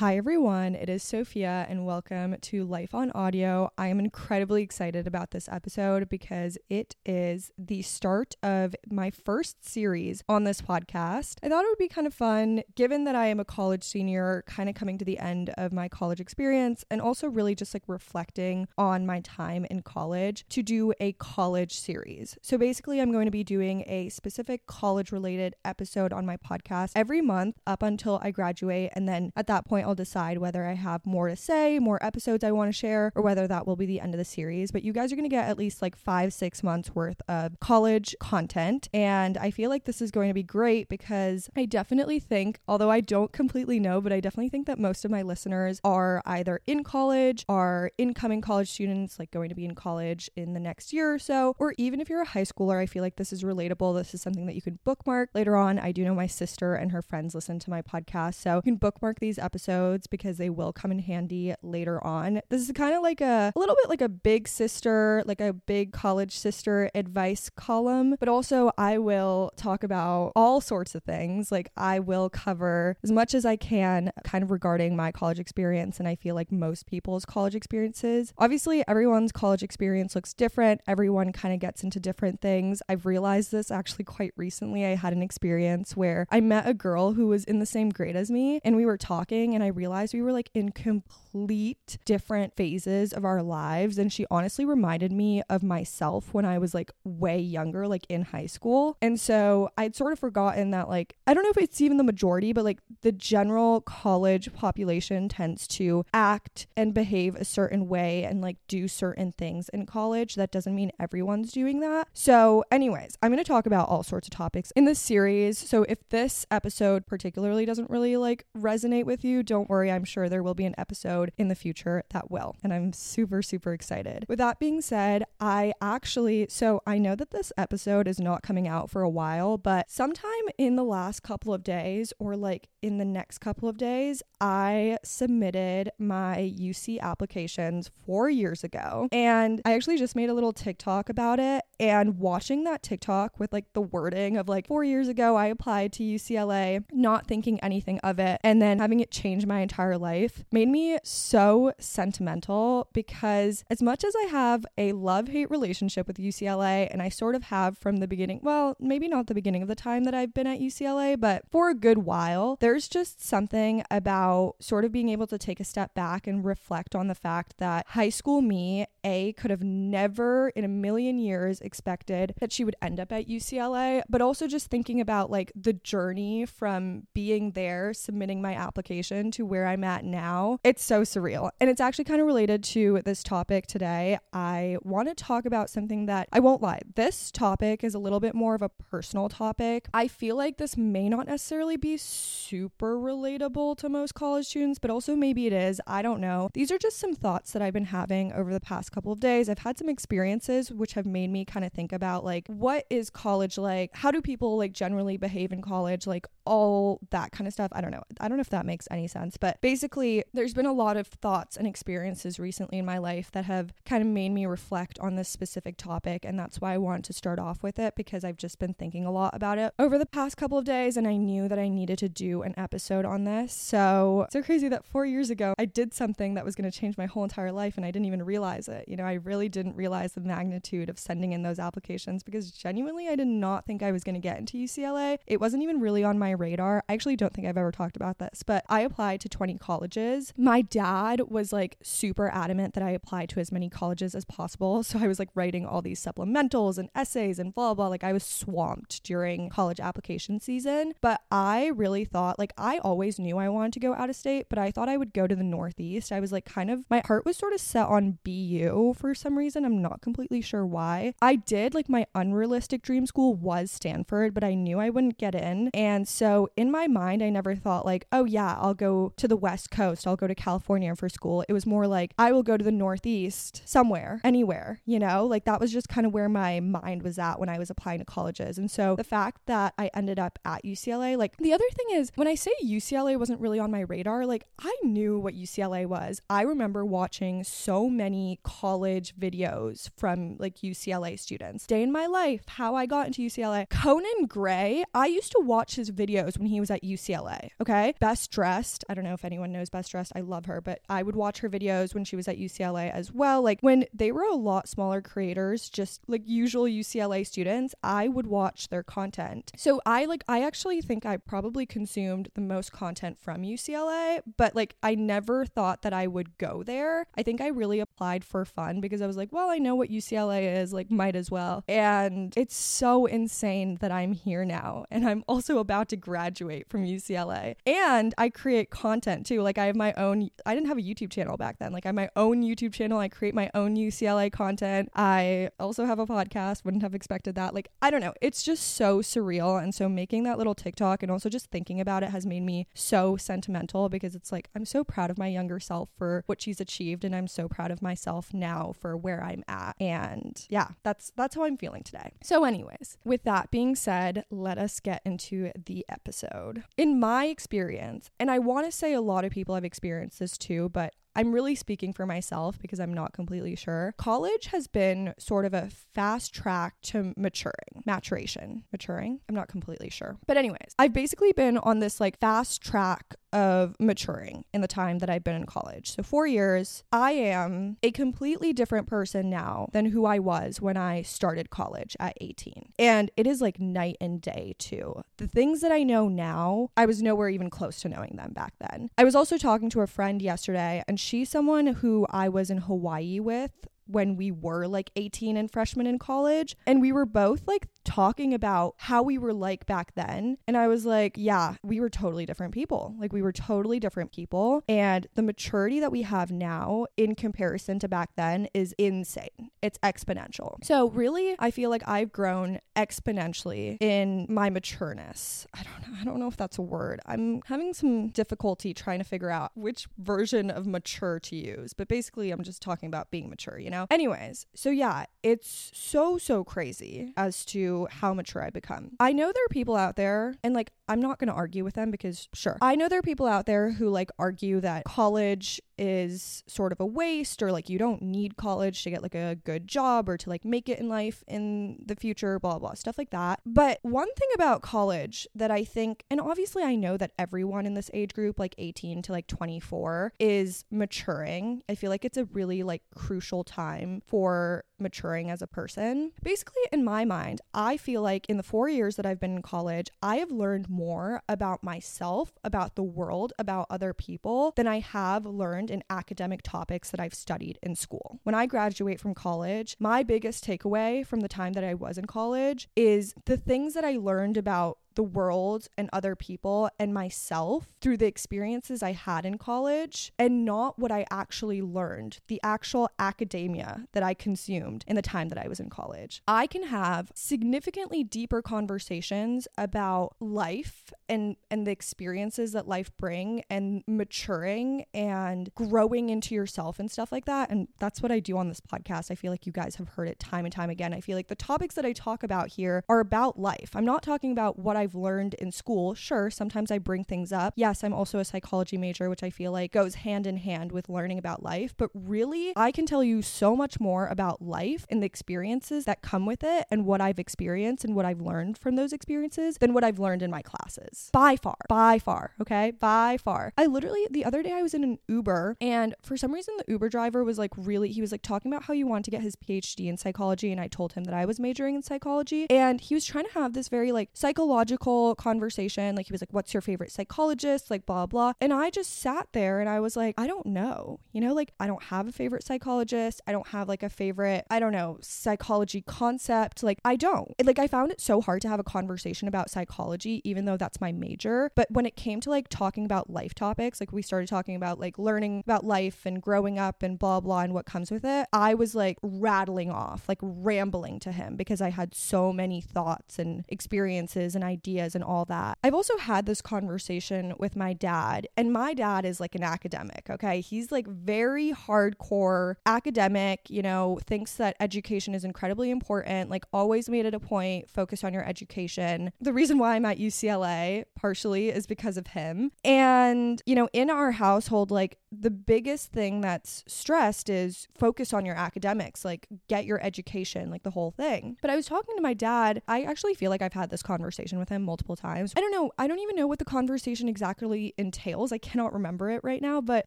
Hi, everyone. It is Sophia, and welcome to Life on Audio. I am incredibly excited about this episode because it is the start of my first series on this podcast. I thought it would be kind of fun, given that I am a college senior, kind of coming to the end of my college experience, and also really just like reflecting on my time in college to do a college series. So basically, I'm going to be doing a specific college related episode on my podcast every month up until I graduate, and then at that point, I'll decide whether I have more to say, more episodes I want to share, or whether that will be the end of the series. But you guys are going to get at least like five, six months worth of college content. And I feel like this is going to be great because I definitely think, although I don't completely know, but I definitely think that most of my listeners are either in college, are incoming college students, like going to be in college in the next year or so, or even if you're a high schooler, I feel like this is relatable. This is something that you can bookmark later on. I do know my sister and her friends listen to my podcast, so you can bookmark these episodes episodes because they will come in handy later on. This is kind of like a, a little bit like a big sister, like a big college sister advice column, but also I will talk about all sorts of things. Like I will cover as much as I can kind of regarding my college experience and I feel like most people's college experiences. Obviously, everyone's college experience looks different. Everyone kind of gets into different things. I've realized this actually quite recently. I had an experience where I met a girl who was in the same grade as me and we were talking and I realized we were like in complete different phases of our lives. And she honestly reminded me of myself when I was like way younger, like in high school. And so I'd sort of forgotten that, like, I don't know if it's even the majority, but like the general college population tends to act and behave a certain way and like do certain things in college. That doesn't mean everyone's doing that. So, anyways, I'm going to talk about all sorts of topics in this series. So, if this episode particularly doesn't really like resonate with you, don't worry, I'm sure there will be an episode in the future that will. And I'm super, super excited. With that being said, I actually, so I know that this episode is not coming out for a while, but sometime in the last couple of days or like in the next couple of days, I submitted my UC applications four years ago. And I actually just made a little TikTok about it. And watching that TikTok with like the wording of like four years ago, I applied to UCLA, not thinking anything of it, and then having it change my entire life made me so sentimental because as much as I have a love hate relationship with UCLA, and I sort of have from the beginning, well, maybe not the beginning of the time that I've been at UCLA, but for a good while, there's just something about sort of being able to take a step back and reflect on the fact that high school me, A, could have never in a million years expected that she would end up at UCLA, but also just thinking about like the journey from being there, submitting my application to where I'm at now. It's so surreal. And it's actually kind of related to this topic today. I want to talk about something that I won't lie, this topic is a little bit more of a personal topic. I feel like this may not necessarily be super relatable to most college students, but also maybe it is. I don't know. These are just some thoughts that I've been having over the past couple of days. I've had some experiences which have made me kind of think about like what is college like? How do people like generally behave in college? Like all that kind of stuff. I don't know. I don't know if that makes any sense, but basically, there's been a lot of thoughts and experiences recently in my life that have kind of made me reflect on this specific topic. And that's why I want to start off with it because I've just been thinking a lot about it over the past couple of days. And I knew that I needed to do an episode on this. So, so crazy that four years ago, I did something that was going to change my whole entire life and I didn't even realize it. You know, I really didn't realize the magnitude of sending in those applications because genuinely, I did not think I was going to get into UCLA. It wasn't even really on my radar. I actually don't think I've ever talked about this, but I applied to 20 colleges. My dad was like super adamant that I apply to as many colleges as possible. So I was like writing all these supplementals and essays and blah, blah. Like I was swamped during college application season. But I really thought, like, I always knew I wanted to go out of state, but I thought I would go to the Northeast. I was like, kind of, my heart was sort of set on BU for some reason. I'm not completely sure why. I did, like, my unrealistic dream school was Stanford, but I knew I wouldn't get in. And so in my mind, I never thought, like, oh, yeah, I'll go to the West Coast, I'll go to California for school. It was more like, I will go to the Northeast somewhere, anywhere, you know? Like, that was just kind of where my mind was at when I was applying to colleges. And so the fact that I ended up at UCLA, like, the other thing is, when I say UCLA wasn't really on my radar, like, I knew what UCLA was. I remember watching so many college videos from like UCLA students. Day in my life, how I got into UCLA. Conan Gray, I used to watch his videos videos when he was at UCLA. Okay. Best dressed. I don't know if anyone knows Best Dressed. I love her, but I would watch her videos when she was at UCLA as well. Like when they were a lot smaller creators, just like usual UCLA students, I would watch their content. So I like, I actually think I probably consumed the most content from UCLA, but like I never thought that I would go there. I think I really applied for fun because I was like, well, I know what UCLA is, like, might as well. And it's so insane that I'm here now. And I'm also about to graduate from UCLA. And I create content too. Like, I have my own, I didn't have a YouTube channel back then. Like, I have my own YouTube channel. I create my own UCLA content. I also have a podcast. Wouldn't have expected that. Like, I don't know. It's just so surreal. And so making that little TikTok and also just thinking about it has made me so sentimental because it's like, I'm so proud of my younger self for what she's achieved. And I'm so proud of myself now for where I'm at. And yeah, that's that's how I'm feeling today. So anyways, with that being said, let us get into the episode. In my experience, and I want to say a lot of people have experienced this too, but I'm really speaking for myself because I'm not completely sure. College has been sort of a fast track to maturing, maturation, maturing. I'm not completely sure. But, anyways, I've basically been on this like fast track of maturing in the time that I've been in college. So, four years, I am a completely different person now than who I was when I started college at 18. And it is like night and day, too. The things that I know now, I was nowhere even close to knowing them back then. I was also talking to a friend yesterday, and she's someone who I was in Hawaii with when we were like 18 and freshmen in college. And we were both like talking about how we were like back then. And I was like, yeah, we were totally different people. Like, we were totally different people. And the maturity that we have now in comparison to back then is insane. It's exponential. So, really, I feel like I've grown exponentially in my matureness. I don't know. I don't know if that's a word. I'm having some difficulty trying to figure out which version of mature to use. But basically, I'm just talking about being mature, you know? Anyways, so yeah, it's so, so crazy as to how mature I become. I know there are people out there, and like, I'm not going to argue with them because, sure, I know there are people out there who like argue that college is sort of a waste or like you don't need college to get like a good job or to like make it in life in the future, blah, blah, stuff like that. But one thing about college that I think, and obviously I know that everyone in this age group, like 18 to like 24, is maturing. I feel like it's a really like crucial time for maturing as a person. Basically, in my mind, I feel like in the four years that I've been in college, I have learned more about myself, about the world, about other people than I have learned in academic topics that I've studied in school. When I graduate from college, my biggest takeaway from the time that I was in college is the things that I learned about the world and other people and myself through the experiences I had in college and not what I actually learned, the actual academia that I consumed in the time that I was in college. I can have significantly deeper conversations about life and and the experiences that life bring and maturing and growing into yourself and stuff like that and that's what I do on this podcast. I feel like you guys have heard it time and time again. I feel like the topics that I talk about here are about life. I'm not talking about what I've learned in school. Sure, sometimes I bring things up. Yes, I'm also a psychology major, which I feel like goes hand in hand with learning about life. But really, I can tell you so much more about life and the experiences that come with it and what I've experienced and what I've learned from those experiences than what I've learned in my classes. By far, by far, okay? By far. I literally, the other day I was in an Uber and for some reason the Uber driver was like really, he was like talking about how he wanted to get his PhD in psychology. And I told him that I was majoring in psychology. And he was trying to have this very like psychological psychological conversation. Like he was like, What's your favorite psychologist? Like blah blah. And I just sat there and I was like, I don't know. You know, like I don't have a favorite psychologist. I don't have like a favorite, I don't know, psychology concept. Like I don't. Like I found it so hard to have a conversation about psychology, even though that's my major. But when it came to like talking about life topics, like we started talking about like learning about life and growing up and blah blah and what comes with it, I was like rattling off, like rambling to him because I had so many thoughts and experiences and ideas and all that. I've also had this conversation with my dad, and my dad is like an academic, okay? He's like very hardcore academic, you know, thinks that education is incredibly important, like always made it a point, focus on your education. The reason why I'm at UCLA partially is because of him. And, you know, in our household, like the biggest thing that's stressed is focus on your academics, like get your education, like the whole thing. But I was talking to my dad. I actually feel like I've had this conversation with him multiple times. I don't know. I don't even know what the conversation exactly entails. I cannot remember it right now. But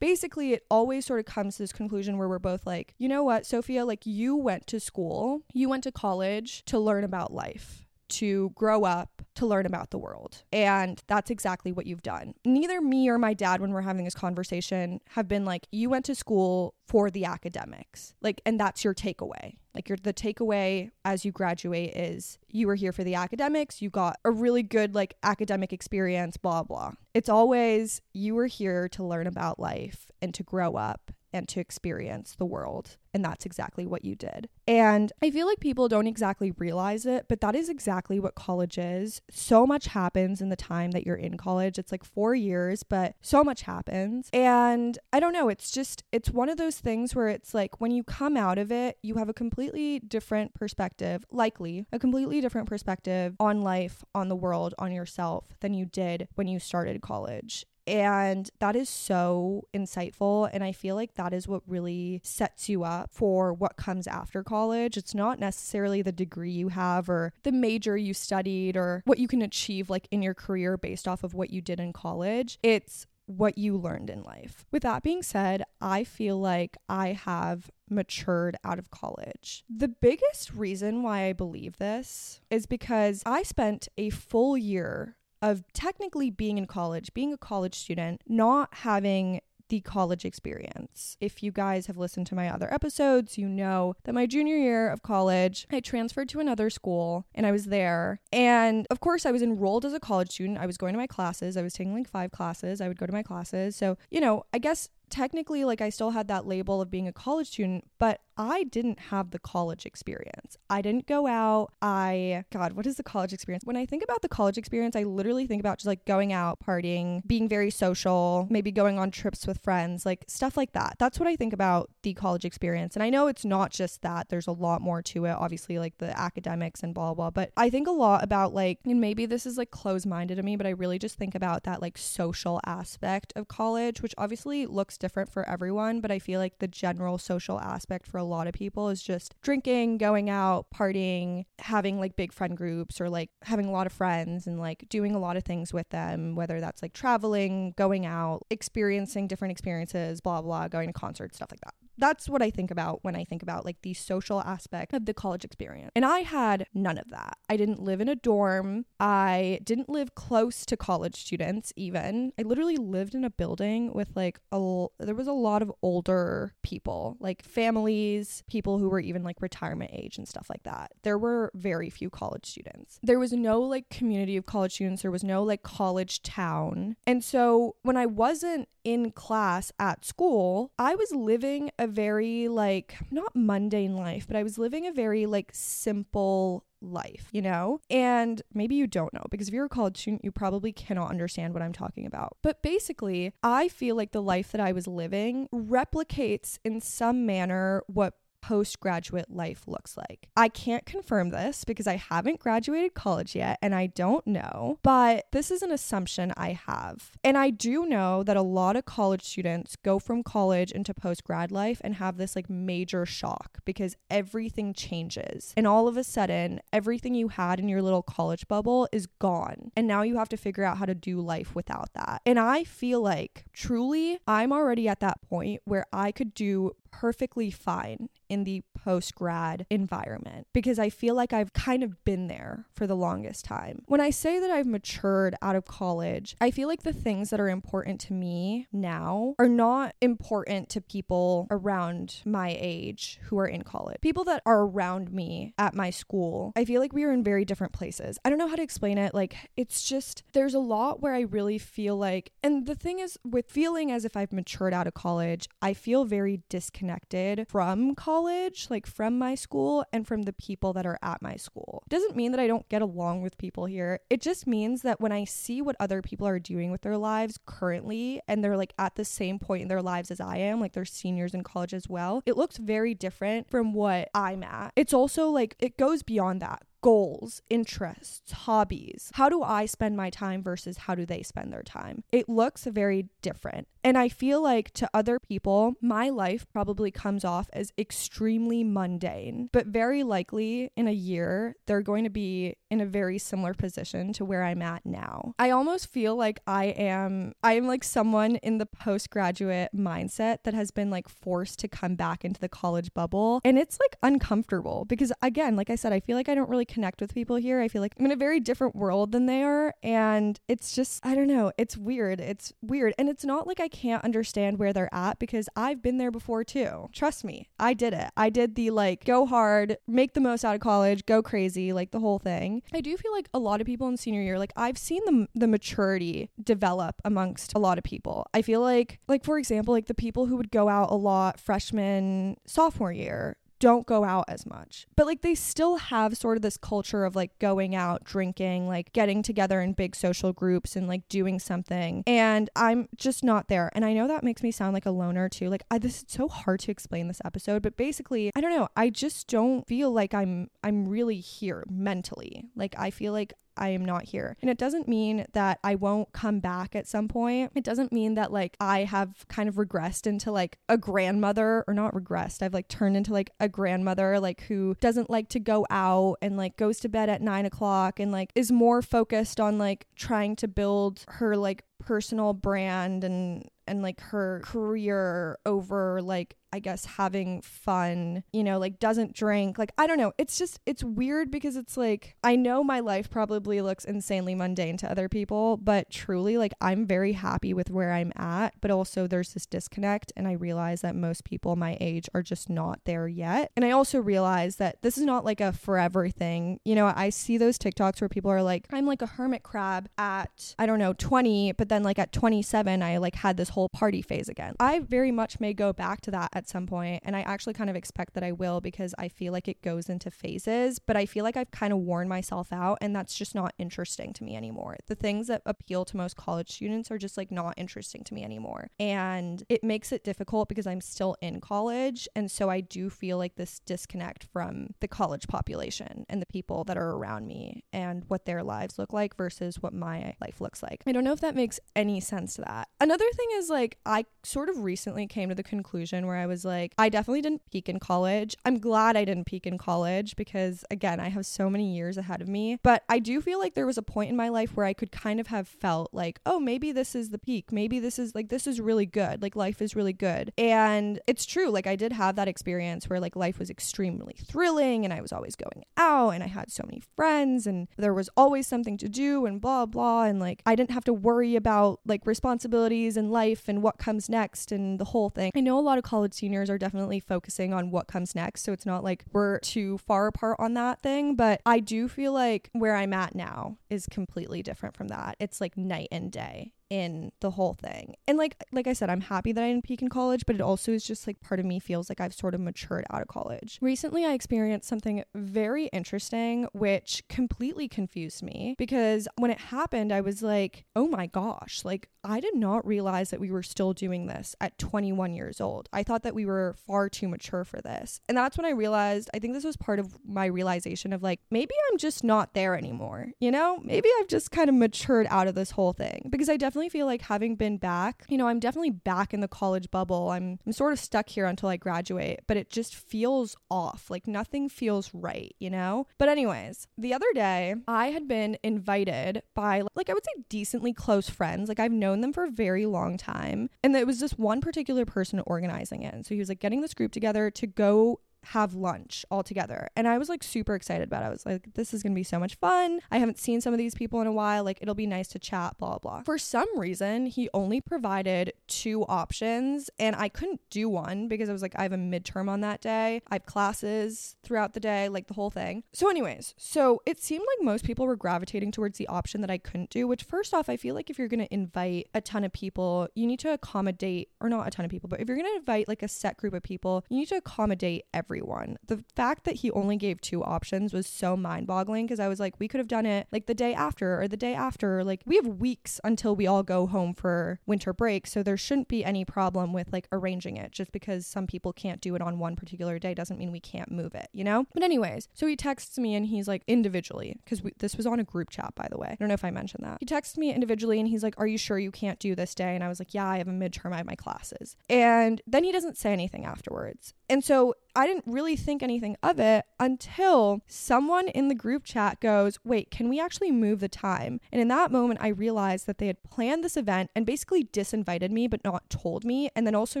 basically, it always sort of comes to this conclusion where we're both like, you know what, Sophia, like you went to school, you went to college to learn about life to grow up, to learn about the world. And that's exactly what you've done. Neither me or my dad, when we're having this conversation, have been like, you went to school for the academics. Like, and that's your takeaway. Like, your, the takeaway as you graduate is you were here for the academics, you got a really good, like, academic experience, blah, blah. It's always you were here to learn about life and to grow up and to experience the world. And that's exactly what you did. And I feel like people don't exactly realize it, but that is exactly what college is. So much happens in the time that you're in college. It's like four years, but so much happens. And I don't know, it's just, it's one of those things where it's like when you come out of it, you have a completely different perspective, likely a completely different perspective on life, on the world, on yourself than you did when you started college. And that is so insightful. And I feel like that is what really sets you up for what comes after college. It's not necessarily the degree you have or the major you studied or what you can achieve like in your career based off of what you did in college. It's what you learned in life. With that being said, I feel like I have matured out of college. The biggest reason why I believe this is because I spent a full year of technically being in college, being a college student, not having the college experience. If you guys have listened to my other episodes, you know that my junior year of college, I transferred to another school and I was there. And of course, I was enrolled as a college student. I was going to my classes. I was taking like five classes. I would go to my classes. So, you know, I guess technically like I still had that label of being a college student, but I didn't have the college experience. I didn't go out. I, God, what is the college experience? When I think about the college experience, I literally think about just like going out, partying, being very social, maybe going on trips with friends, like stuff like that. That's what I think about the college experience. And I know it's not just that, there's a lot more to it, obviously, like the academics and blah, blah, but I think a lot about like, and maybe this is like close minded of me, but I really just think about that like social aspect of college, which obviously looks different for everyone, but I feel like the general social aspect for a lot of people is just drinking, going out, partying, having like big friend groups or like having a lot of friends and like doing a lot of things with them, whether that's like traveling, going out, experiencing different experiences, blah, blah, going to concerts, stuff like that that's what I think about when I think about like the social aspect of the college experience. And I had none of that. I didn't live in a dorm. I didn't live close to college students even. I literally lived in a building with like a there was a lot of older people, like families, people who were even like retirement age and stuff like that. There were very few college students. There was no like community of college students. There was no like college town. And so when I wasn't in class at school, I was living a very like not mundane life, but I was living a very like simple life, you know? And maybe you don't know because if you're a college student, you probably cannot understand what I'm talking about. But basically, I feel like the life that I was living replicates in some manner what postgraduate life looks like. I can't confirm this because I haven't graduated college yet and I don't know, but this is an assumption I have. And I do know that a lot of college students go from college into post grad life and have this like major shock because everything changes. And all of a sudden, everything you had in your little college bubble is gone. And now you have to figure out how to do life without that. And I feel like truly, I'm already at that point where I could do perfectly fine in the post grad environment because I feel like I've kind of been there for the longest time. When I say that I've matured out of college, I feel like the things that are important to me now are not important to people around my age who are in college. People that are around me at my school, I feel like we are in very different places. I don't know how to explain it. Like, it's just, there's a lot where I really feel like, and the thing is, with feeling as if I've matured out of college, I feel very disconnected disconnected from college, like from my school and from the people that are at my school. It doesn't mean that I don't get along with people here. It just means that when I see what other people are doing with their lives currently and they're like at the same point in their lives as I am, like they're seniors in college as well, it looks very different from what I'm at. It's also like it goes beyond that goals, interests, hobbies. How do I spend my time versus how do they spend their time? It looks very different. And I feel like to other people, my life probably comes off as extremely mundane, but very likely in a year, they're going to be in a very similar position to where I'm at now. I almost feel like I am I am like someone in the postgraduate mindset that has been like forced to come back into the college bubble and it's like uncomfortable because again, like I said, I feel like I don't really connect with people here. I feel like I'm in a very different world than they are and it's just I don't know, it's weird. It's weird and it's not like I can't understand where they're at because I've been there before too. Trust me, I did it. I did the like go hard, make the most out of college, go crazy, like the whole thing. I do feel like a lot of people in senior year, like I've seen the the maturity develop amongst a lot of people. I feel like like for example, like the people who would go out a lot freshman, sophomore year, don't go out as much. But like they still have sort of this culture of like going out, drinking, like getting together in big social groups and like doing something. And I'm just not there. And I know that makes me sound like a loner too. Like I, this is so hard to explain this episode, but basically, I don't know. I just don't feel like I'm I'm really here mentally. Like I feel like I am not here. And it doesn't mean that I won't come back at some point. It doesn't mean that like I have kind of regressed into like a grandmother or not regressed. I've like turned into like a grandmother like who doesn't like to go out and like goes to bed at nine o'clock and like is more focused on like trying to build her like personal brand and and like her career over like I guess having fun, you know, like doesn't drink. Like I don't know. It's just it's weird because it's like I know my life probably looks insanely mundane to other people, but truly like I'm very happy with where I'm at, but also there's this disconnect and I realize that most people my age are just not there yet. And I also realize that this is not like a forever thing. You know, I see those TikToks where people are like I'm like a hermit crab at I don't know 20, but then like at 27 I like had this whole party phase again. I very much may go back to that at some point, and I actually kind of expect that I will because I feel like it goes into phases, but I feel like I've kind of worn myself out, and that's just not interesting to me anymore. The things that appeal to most college students are just like not interesting to me anymore. And it makes it difficult because I'm still in college, and so I do feel like this disconnect from the college population and the people that are around me and what their lives look like versus what my life looks like. I don't know if that makes any sense to that. Another thing is like I sort of recently came to the conclusion where I was like, I definitely didn't peak in college. I'm glad I didn't peak in college because again, I have so many years ahead of me. But I do feel like there was a point in my life where I could kind of have felt like, oh, maybe this is the peak. Maybe this is like this is really good. Like life is really good. And it's true. Like I did have that experience where like life was extremely thrilling and I was always going out and I had so many friends and there was always something to do and blah blah and like I didn't have to worry about like responsibilities and life and what comes next and the whole thing. I know a lot of college seniors are definitely focusing on what comes next, so it's not like we're too far apart on that thing, but I do feel like where I'm at now is completely different from that. It's like night and day in the whole thing. And like like I said, I'm happy that I didn't peak in college, but it also is just like part of me feels like I've sort of matured out of college. Recently I experienced something very interesting which completely confused me because when it happened I was like, "Oh my gosh, like I did not realize that we were still doing this at 21 years old. I thought that we were far too mature for this." And that's when I realized, I think this was part of my realization of like maybe I'm just not there anymore. You know? Maybe I've just kind of matured out of this whole thing because I definitely feel like having been back, you know, I'm definitely back in the college bubble. I'm I'm sort of stuck here until I graduate, but it just feels off. Like nothing feels right, you know? But anyways, the other day, I had been invited by like I would say decently close friends. Like I've known them for a very long time, and it was just one particular person organizing it. And so he was like getting this group together to go have lunch all together. And I was like super excited about it. I was like, this is gonna be so much fun. I haven't seen some of these people in a while. Like, it'll be nice to chat, blah, blah. For some reason, he only provided two options, and I couldn't do one because I was like, I have a midterm on that day. I have classes throughout the day, like the whole thing. So, anyways, so it seemed like most people were gravitating towards the option that I couldn't do, which, first off, I feel like if you're gonna invite a ton of people, you need to accommodate, or not a ton of people, but if you're gonna invite like a set group of people, you need to accommodate everyone everyone. The fact that he only gave two options was so mind boggling because I was like, we could have done it like the day after or the day after. Like, we have weeks until we all go home for winter break. So there shouldn't be any problem with like arranging it. Just because some people can't do it on one particular day doesn't mean we can't move it, you know? But, anyways, so he texts me and he's like, individually, because this was on a group chat, by the way. I don't know if I mentioned that. He texts me individually and he's like, Are you sure you can't do this day? And I was like, Yeah, I have a midterm, I have my classes. And then he doesn't say anything afterwards. And so I didn't really think anything of it until someone in the group chat goes, Wait, can we actually move the time? And in that moment, I realized that they had planned this event and basically disinvited me, but not told me, and then also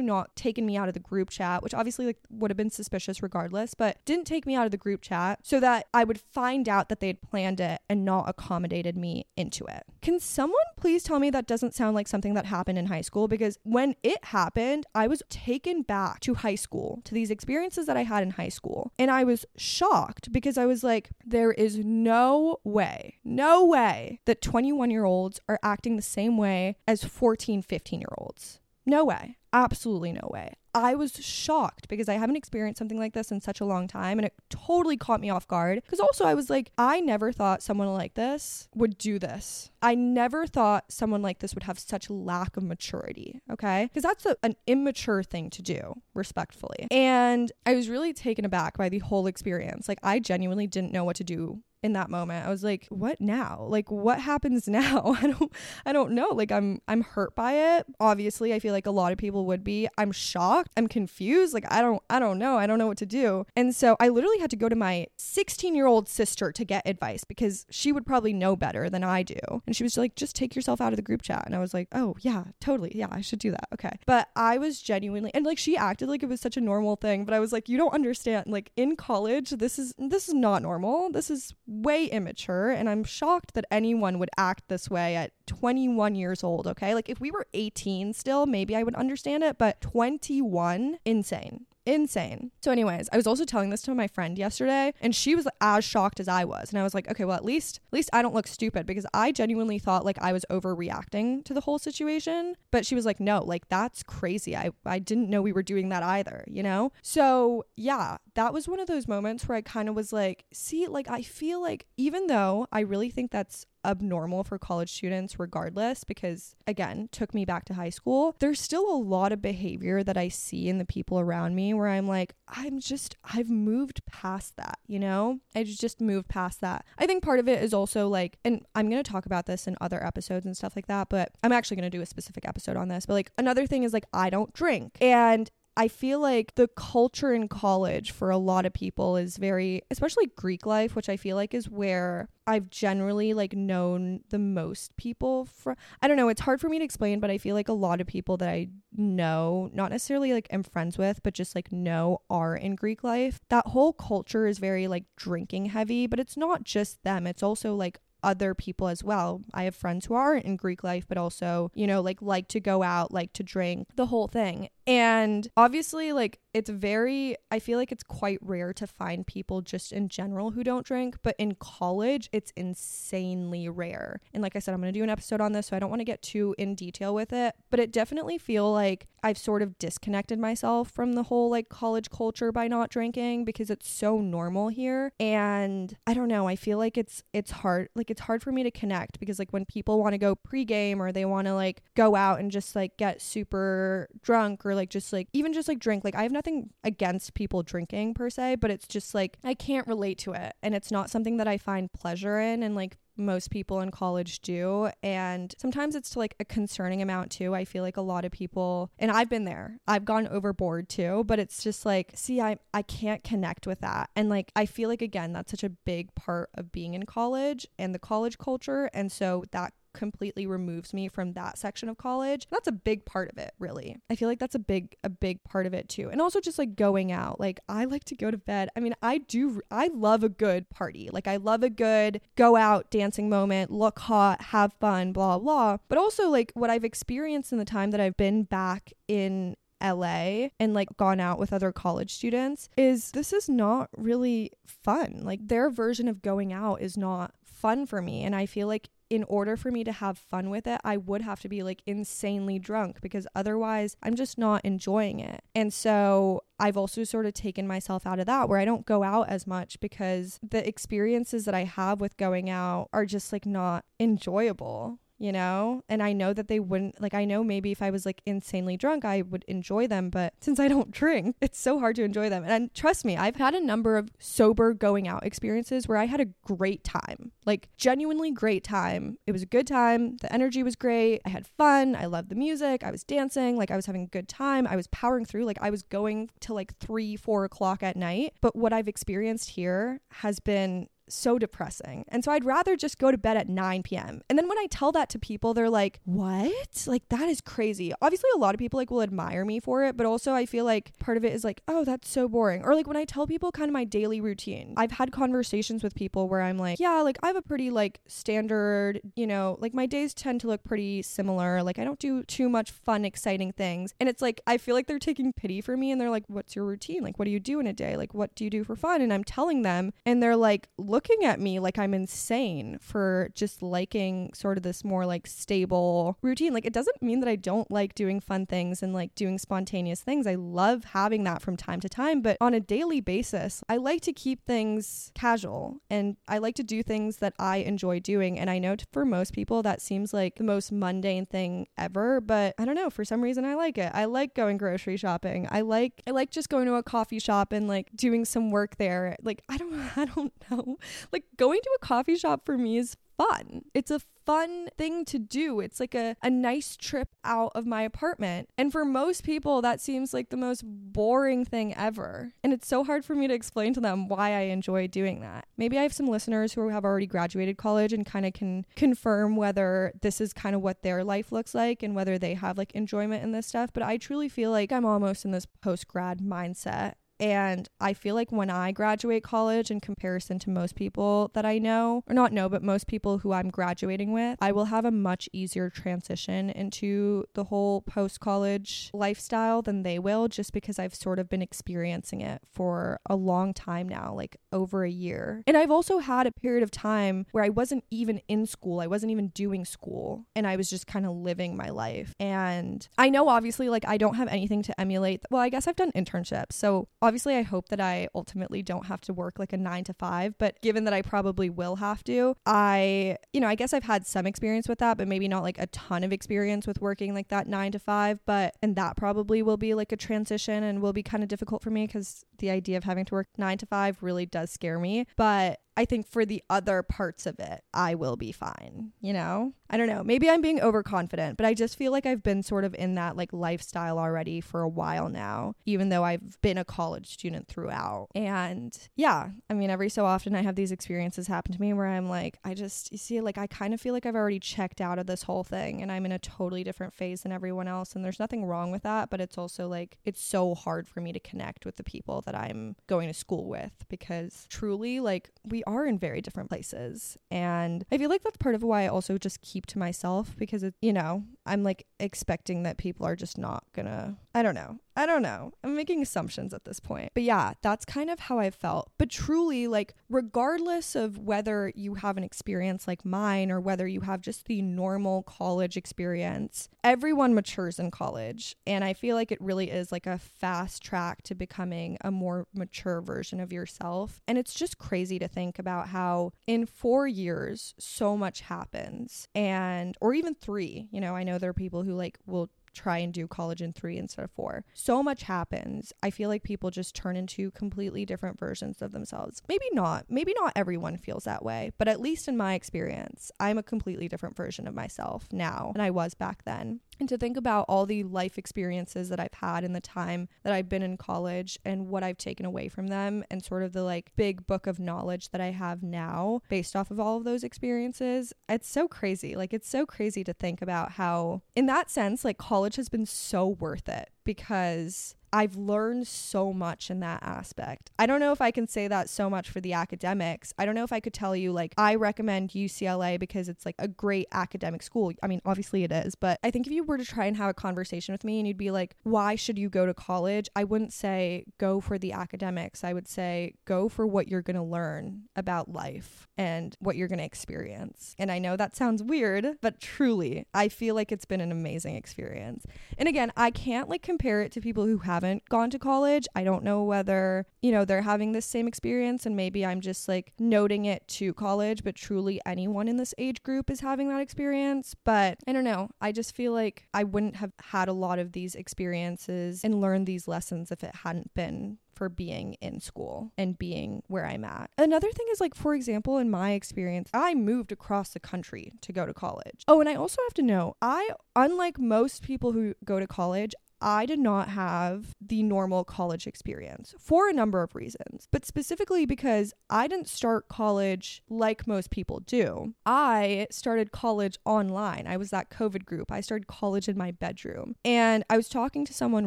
not taken me out of the group chat, which obviously like would have been suspicious regardless, but didn't take me out of the group chat so that I would find out that they had planned it and not accommodated me into it. Can someone please tell me that doesn't sound like something that happened in high school? Because when it happened, I was taken back to high school, to these experiences that I had in high school. And I was shocked because I was like, there is no way, no way that 21 year olds are acting the same way as 14, 15 year olds. No way. Absolutely no way. I was shocked because I haven't experienced something like this in such a long time and it totally caught me off guard. Because also, I was like, I never thought someone like this would do this. I never thought someone like this would have such lack of maturity. Okay. Because that's a, an immature thing to do, respectfully. And I was really taken aback by the whole experience. Like, I genuinely didn't know what to do in that moment. I was like, what now? Like what happens now? I don't I don't know. Like I'm I'm hurt by it. Obviously, I feel like a lot of people would be. I'm shocked. I'm confused. Like I don't I don't know. I don't know what to do. And so I literally had to go to my 16-year-old sister to get advice because she would probably know better than I do. And she was like, "Just take yourself out of the group chat." And I was like, "Oh, yeah, totally. Yeah, I should do that." Okay. But I was genuinely and like she acted like it was such a normal thing, but I was like, "You don't understand. Like in college, this is this is not normal. This is way immature and I'm shocked that anyone would act this way at 21 years old, okay? Like if we were 18 still, maybe I would understand it, but 21, insane insane. So, anyways, I was also telling this to my friend yesterday, and she was as shocked as I was. And I was like, okay, well, at least at least I don't look stupid because I genuinely thought like I was overreacting to the whole situation. But she was like, no, like that's crazy. I I didn't know we were doing that either, you know? So yeah, that was one of those moments where I kind of was like, see, like I feel like even though I really think that's abnormal for college students regardless because again took me back to high school. There's still a lot of behavior that i see in the people around me where i'm like i'm just i've moved past that you know? I just moved past that. I think part of it is also like and i'm going to talk about this in other episodes and stuff like that but i'm actually going to do a specific episode on this but like another thing is like i don't drink. And I feel like the culture in college for a lot of people is very, especially Greek life, which I feel like is where I've generally like known the most people from. I don't know, it's hard for me to explain, but I feel like a lot of people that I know, not necessarily like am friends with, but just like know are in Greek life. That whole culture is very like drinking heavy, but it's not just them. It's also like other people as well. I have friends who aren't in Greek life, but also, you know, like like to go out, like to drink, the whole thing. And obviously, like, it's very, I feel like it's quite rare to find people just in general who don't drink, but in college, it's insanely rare. And like I said, I'm going to do an episode on this, so I don't want to get too in detail with it, but it definitely feel like I've sort of disconnected myself from the whole like college culture by not drinking because it's so normal here. And I don't know, I feel like it's, it's hard, like, it's hard for me to connect because like when people want to go pregame or they want to like go out and just like get super drunk or like just like even just like drink. Like I have nothing against people drinking per se, but it's just like I can't relate to it and it's not something that I find pleasure in and like most people in college do and sometimes it's to like a concerning amount too i feel like a lot of people and i've been there i've gone overboard too but it's just like see i i can't connect with that and like i feel like again that's such a big part of being in college and the college culture and so that completely removes me from that section of college. That's a big part of it, really. I feel like that's a big a big part of it too. And also just like going out. Like I like to go to bed. I mean, I do I love a good party. Like I love a good go out dancing moment, look hot, have fun, blah blah. But also like what I've experienced in the time that I've been back in LA and like gone out with other college students is this is not really fun. Like their version of going out is not fun for me and I feel like in order for me to have fun with it, I would have to be like insanely drunk because otherwise I'm just not enjoying it. And so I've also sort of taken myself out of that where I don't go out as much because the experiences that I have with going out are just like not enjoyable you know? And I know that they wouldn't, like, I know maybe if I was like insanely drunk, I would enjoy them. But since I don't drink, it's so hard to enjoy them. And trust me, I've had a number of sober going out experiences where I had a great time, like, genuinely great time. It was a good time. The energy was great. I had fun. I loved the music. I was dancing. Like, I was having a good time. I was powering through. Like, I was going to like three, four o'clock at night. But what I've experienced here has been so depressing. And so I'd rather just go to bed at 9 p.m. And then when I tell that to people, they're like, what? Like, that is crazy. Obviously, a lot of people like will admire me for it, but also I feel like part of it is like, oh, that's so boring. Or like when I tell people kind of my daily routine, I've had conversations with people where I'm like, yeah, like I have a pretty like standard, you know, like my days tend to look pretty similar. Like I don't do too much fun, exciting things. And it's like, I feel like they're taking pity for me and they're like, what's your routine? Like, what do you do in a day? Like, what do you do for fun? And I'm telling them, and they're like, looking at me like I'm insane for just liking sort of this more like stable routine. Like it doesn't mean that I don't like doing fun things and like doing spontaneous things. I love having that from time to time, but on a daily basis, I like to keep things casual and I like to do things that I enjoy doing. And I know for most people that seems like the most mundane thing ever, but I don't know, for some reason I like it. I like going grocery shopping. I like I like just going to a coffee shop and like doing some work there. Like I don't I don't know. Like going to a coffee shop for me is fun. It's a fun thing to do. It's like a, a nice trip out of my apartment. And for most people, that seems like the most boring thing ever. And it's so hard for me to explain to them why I enjoy doing that. Maybe I have some listeners who have already graduated college and kind of can confirm whether this is kind of what their life looks like and whether they have like enjoyment in this stuff. But I truly feel like I'm almost in this post grad mindset and I feel like when I graduate college, in comparison to most people that I know, or not know, but most people who I'm graduating with, I will have a much easier transition into the whole post college lifestyle than they will, just because I've sort of been experiencing it for a long time now, like over a year. And I've also had a period of time where I wasn't even in school, I wasn't even doing school, and I was just kind of living my life. And I know, obviously, like I don't have anything to emulate. Well, I guess I've done internships. So, obviously, I hope that I ultimately don't have to work like a nine to five, but given that I probably will have to, I, you know, I guess I've had some experience with that, but maybe not like a ton of experience with working like that nine to five. But, and that probably will be like a transition and will be kind of difficult for me because the idea of having to work nine to five really does scare me. But I think for the other parts of it, I will be fine, you know? I don't know. Maybe I'm being overconfident, but I just feel like I've been sort of in that like lifestyle already for a while now, even though I've been a college student throughout. And yeah, I mean, every so often I have these experiences happen to me where I'm like, I just, you see, like, I kind of feel like I've already checked out of this whole thing and I'm in a totally different phase than everyone else. And there's nothing wrong with that, but it's also like, it's so hard for me to connect with the people that I'm going to school with because truly, like, we are in very different places. And I feel like that's part of why I also just keep to myself because it, you know, I'm like expecting that people are just not gonna, I don't know. I don't know. I'm making assumptions at this point. But yeah, that's kind of how I felt. But truly, like, regardless of whether you have an experience like mine or whether you have just the normal college experience, everyone matures in college. And I feel like it really is like a fast track to becoming a more mature version of yourself. And it's just crazy to think about how in four years, so much happens. And, or even three, you know, I know there are people who like will try and do college in three instead of four. So much happens. I feel like people just turn into completely different versions of themselves. Maybe not. Maybe not everyone feels that way, but at least in my experience, I'm a completely different version of myself now than I was back then and to think about all the life experiences that I've had in the time that I've been in college and what I've taken away from them and sort of the like big book of knowledge that I have now based off of all of those experiences. It's so crazy. Like it's so crazy to think about how in that sense like college has been so worth it because I've learned so much in that aspect. I don't know if I can say that so much for the academics. I don't know if I could tell you, like, I recommend UCLA because it's like a great academic school. I mean, obviously it is, but I think if you were to try and have a conversation with me and you'd be like, why should you go to college? I wouldn't say go for the academics. I would say go for what you're going to learn about life and what you're going to experience. And I know that sounds weird, but truly, I feel like it's been an amazing experience. And again, I can't like compare it to people who haven't gone to college. I don't know whether, you know, they're having this same experience and maybe I'm just like noting it to college, but truly anyone in this age group is having that experience. But I don't know. I just feel like I wouldn't have had a lot of these experiences and learned these lessons if it hadn't been for being in school and being where I'm at. Another thing is like for example in my experience, I moved across the country to go to college. Oh, and I also have to know, I unlike most people who go to college, I did not have the normal college experience for a number of reasons, but specifically because I didn't start college like most people do. I started college online. I was that COVID group. I started college in my bedroom. And I was talking to someone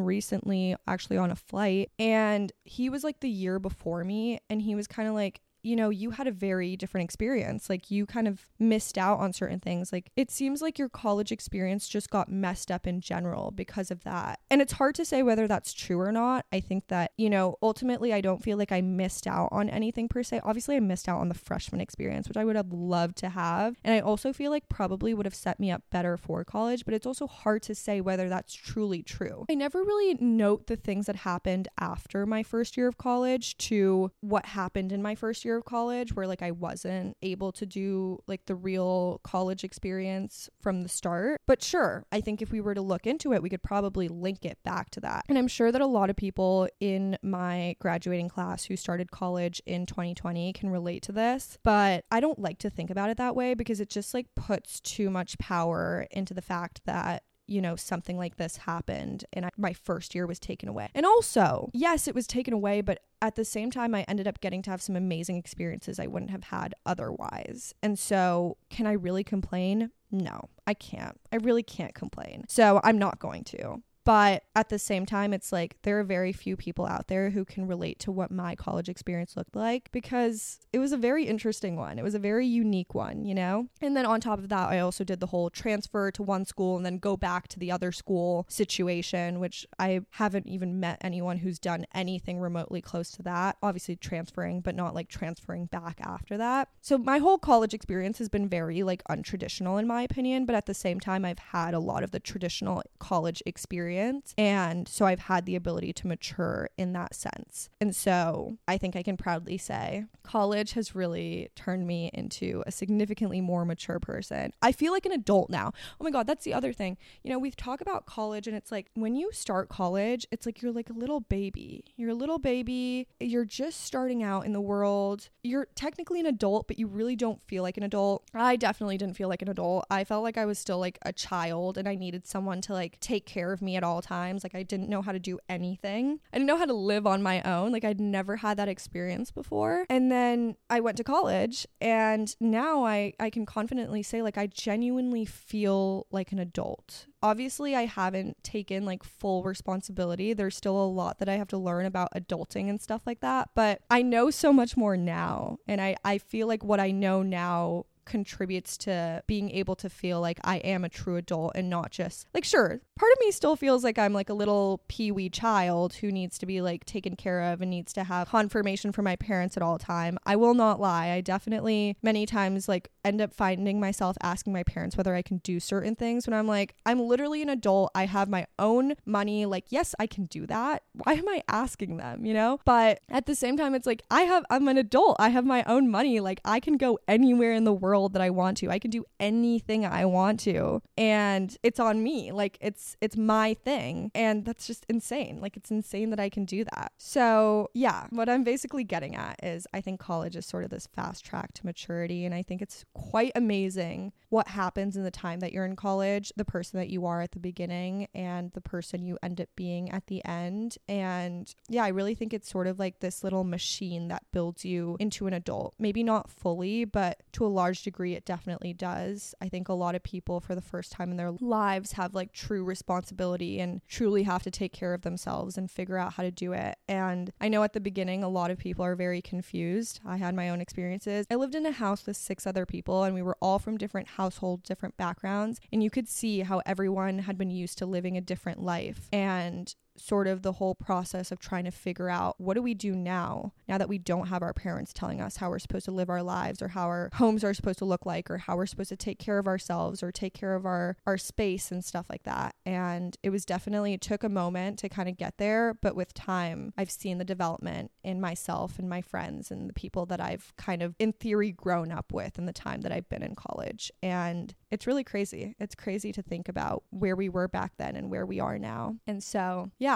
recently, actually on a flight, and he was like the year before me, and he was kind of like, you know, you had a very different experience. Like you kind of missed out on certain things. Like it seems like your college experience just got messed up in general because of that. And it's hard to say whether that's true or not. I think that, you know, ultimately I don't feel like I missed out on anything per se. Obviously, I missed out on the freshman experience, which I would have loved to have. And I also feel like probably would have set me up better for college, but it's also hard to say whether that's truly true. I never really note the things that happened after my first year of college to what happened in my first year year of college where like I wasn't able to do like the real college experience from the start. But sure, I think if we were to look into it, we could probably link it back to that. And I'm sure that a lot of people in my graduating class who started college in 2020 can relate to this, but I don't like to think about it that way because it just like puts too much power into the fact that you know, something like this happened and I, my first year was taken away. And also, yes, it was taken away, but at the same time, I ended up getting to have some amazing experiences I wouldn't have had otherwise. And so, can I really complain? No, I can't. I really can't complain. So, I'm not going to. But at the same time, it's like there are very few people out there who can relate to what my college experience looked like because it was a very interesting one. It was a very unique one, you know? And then on top of that, I also did the whole transfer to one school and then go back to the other school situation, which I haven't even met anyone who's done anything remotely close to that. Obviously, transferring, but not like transferring back after that. So my whole college experience has been very like untraditional in my opinion, but at the same time, I've had a lot of the traditional college experience experience. And so I've had the ability to mature in that sense. And so I think I can proudly say college has really turned me into a significantly more mature person. I feel like an adult now. Oh my God, that's the other thing. You know, we talk about college and it's like when you start college, it's like you're like a little baby. You're a little baby. You're just starting out in the world. You're technically an adult, but you really don't feel like an adult. I definitely didn't feel like an adult. I felt like I was still like a child and I needed someone to like take care of me at all times. Like I didn't know how to do anything. I didn't know how to live on my own. Like I'd never had that experience before. And then I went to college and now I I can confidently say like I genuinely feel like an adult. Obviously, I haven't taken like full responsibility. There's still a lot that I have to learn about adulting and stuff like that, but I know so much more now. And I I feel like what I know now contributes to being able to feel like I am a true adult and not just like sure part of me still feels like I'm like a little peewee child who needs to be like taken care of and needs to have confirmation from my parents at all time. I will not lie. I definitely many times like end up finding myself asking my parents whether I can do certain things when I'm like I'm literally an adult. I have my own money. Like yes, I can do that. Why am I asking them, you know? But at the same time it's like I have I'm an adult. I have my own money. Like I can go anywhere in the world world that I want to. I can do anything I want to and it's on me. Like it's it's my thing and that's just insane. Like it's insane that I can do that. So, yeah, what I'm basically getting at is I think college is sort of this fast track to maturity and I think it's quite amazing what happens in the time that you're in college, the person that you are at the beginning and the person you end up being at the end. And yeah, I really think it's sort of like this little machine that builds you into an adult. Maybe not fully, but to a large degree, it definitely does. I think a lot of people, for the first time in their lives, have like true responsibility and truly have to take care of themselves and figure out how to do it. And I know at the beginning, a lot of people are very confused. I had my own experiences. I lived in a house with six other people, and we were all from different households, different backgrounds, and you could see how everyone had been used to living a different life. And sort of the whole process of trying to figure out what do we do now, now that we don't have our parents telling us how we're supposed to live our lives or how our homes are supposed to look like or how we're supposed to take care of ourselves or take care of our, our space and stuff like that. And it was definitely, it took a moment to kind of get there, but with time, I've seen the development in myself and my friends and the people that I've kind of, in theory, grown up with in the time that I've been in college. And it's really crazy. It's crazy to think about where we were back then and where we are now. And so, yeah,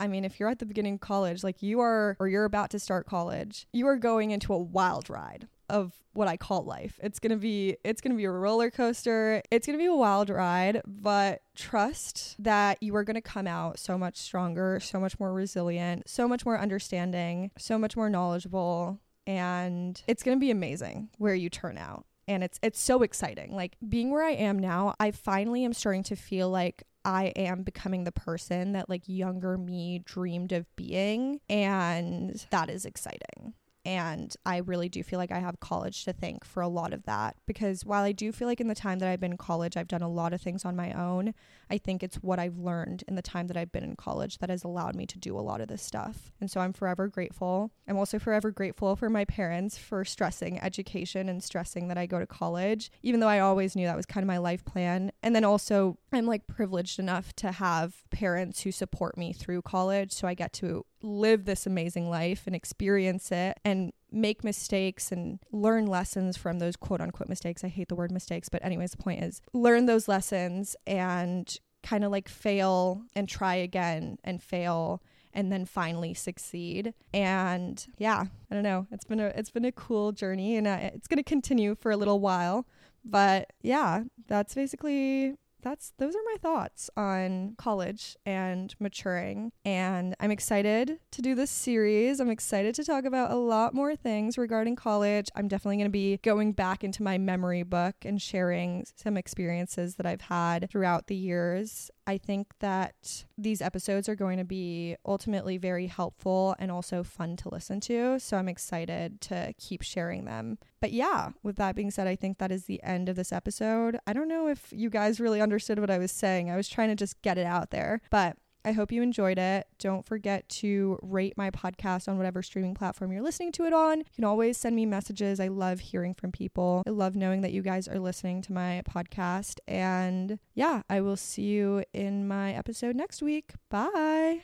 I mean, if you're at the beginning of college, like you are, or you're about to start college, you are going into a wild ride of what I call life. It's going to be it's going to be a roller coaster. It's going to be a wild ride, but trust that you are going to come out so much stronger, so much more resilient, so much more understanding, so much more knowledgeable, and it's going to be amazing where you turn out and it's it's so exciting. Like being where I am now, I finally am starting to feel like I am becoming the person that like younger me dreamed of being and that is exciting. And I really do feel like I have college to thank for a lot of that because while I do feel like in the time that I've been in college, I've done a lot of things on my own, I think it's what I've learned in the time that I've been in college that has allowed me to do a lot of this stuff. And so I'm forever grateful. I'm also forever grateful for my parents for stressing education and stressing that I go to college, even though I always knew that was kind of my life plan. And then also, I'm like privileged enough to have parents who support me through college. So I get to live this amazing life and experience it and make mistakes and learn lessons from those quote unquote mistakes. I hate the word mistakes, but, anyways, the point is learn those lessons and kind of like fail and try again and fail and then finally succeed. And yeah, I don't know. It's been a it's been a cool journey and uh, it's going to continue for a little while. But yeah, that's basically that's those are my thoughts on college and maturing. And i'm excited to do this series. I'm excited to talk about a lot more things regarding college. I'm definitely going to be going back into my memory book and sharing some experiences that i've had throughout the years I think that these episodes are going to be ultimately very helpful and also fun to listen to. So I'm excited to keep sharing them. But yeah, with that being said, I think that is the end of this episode. I don't know if you guys really understood what I was saying. I was trying to just get it out there. But I hope you enjoyed it. Don't forget to rate my podcast on whatever streaming platform you're listening to it on. You can always send me messages. I love hearing from people. I love knowing that you guys are listening to my podcast. And yeah, I will see you in my episode next week. Bye.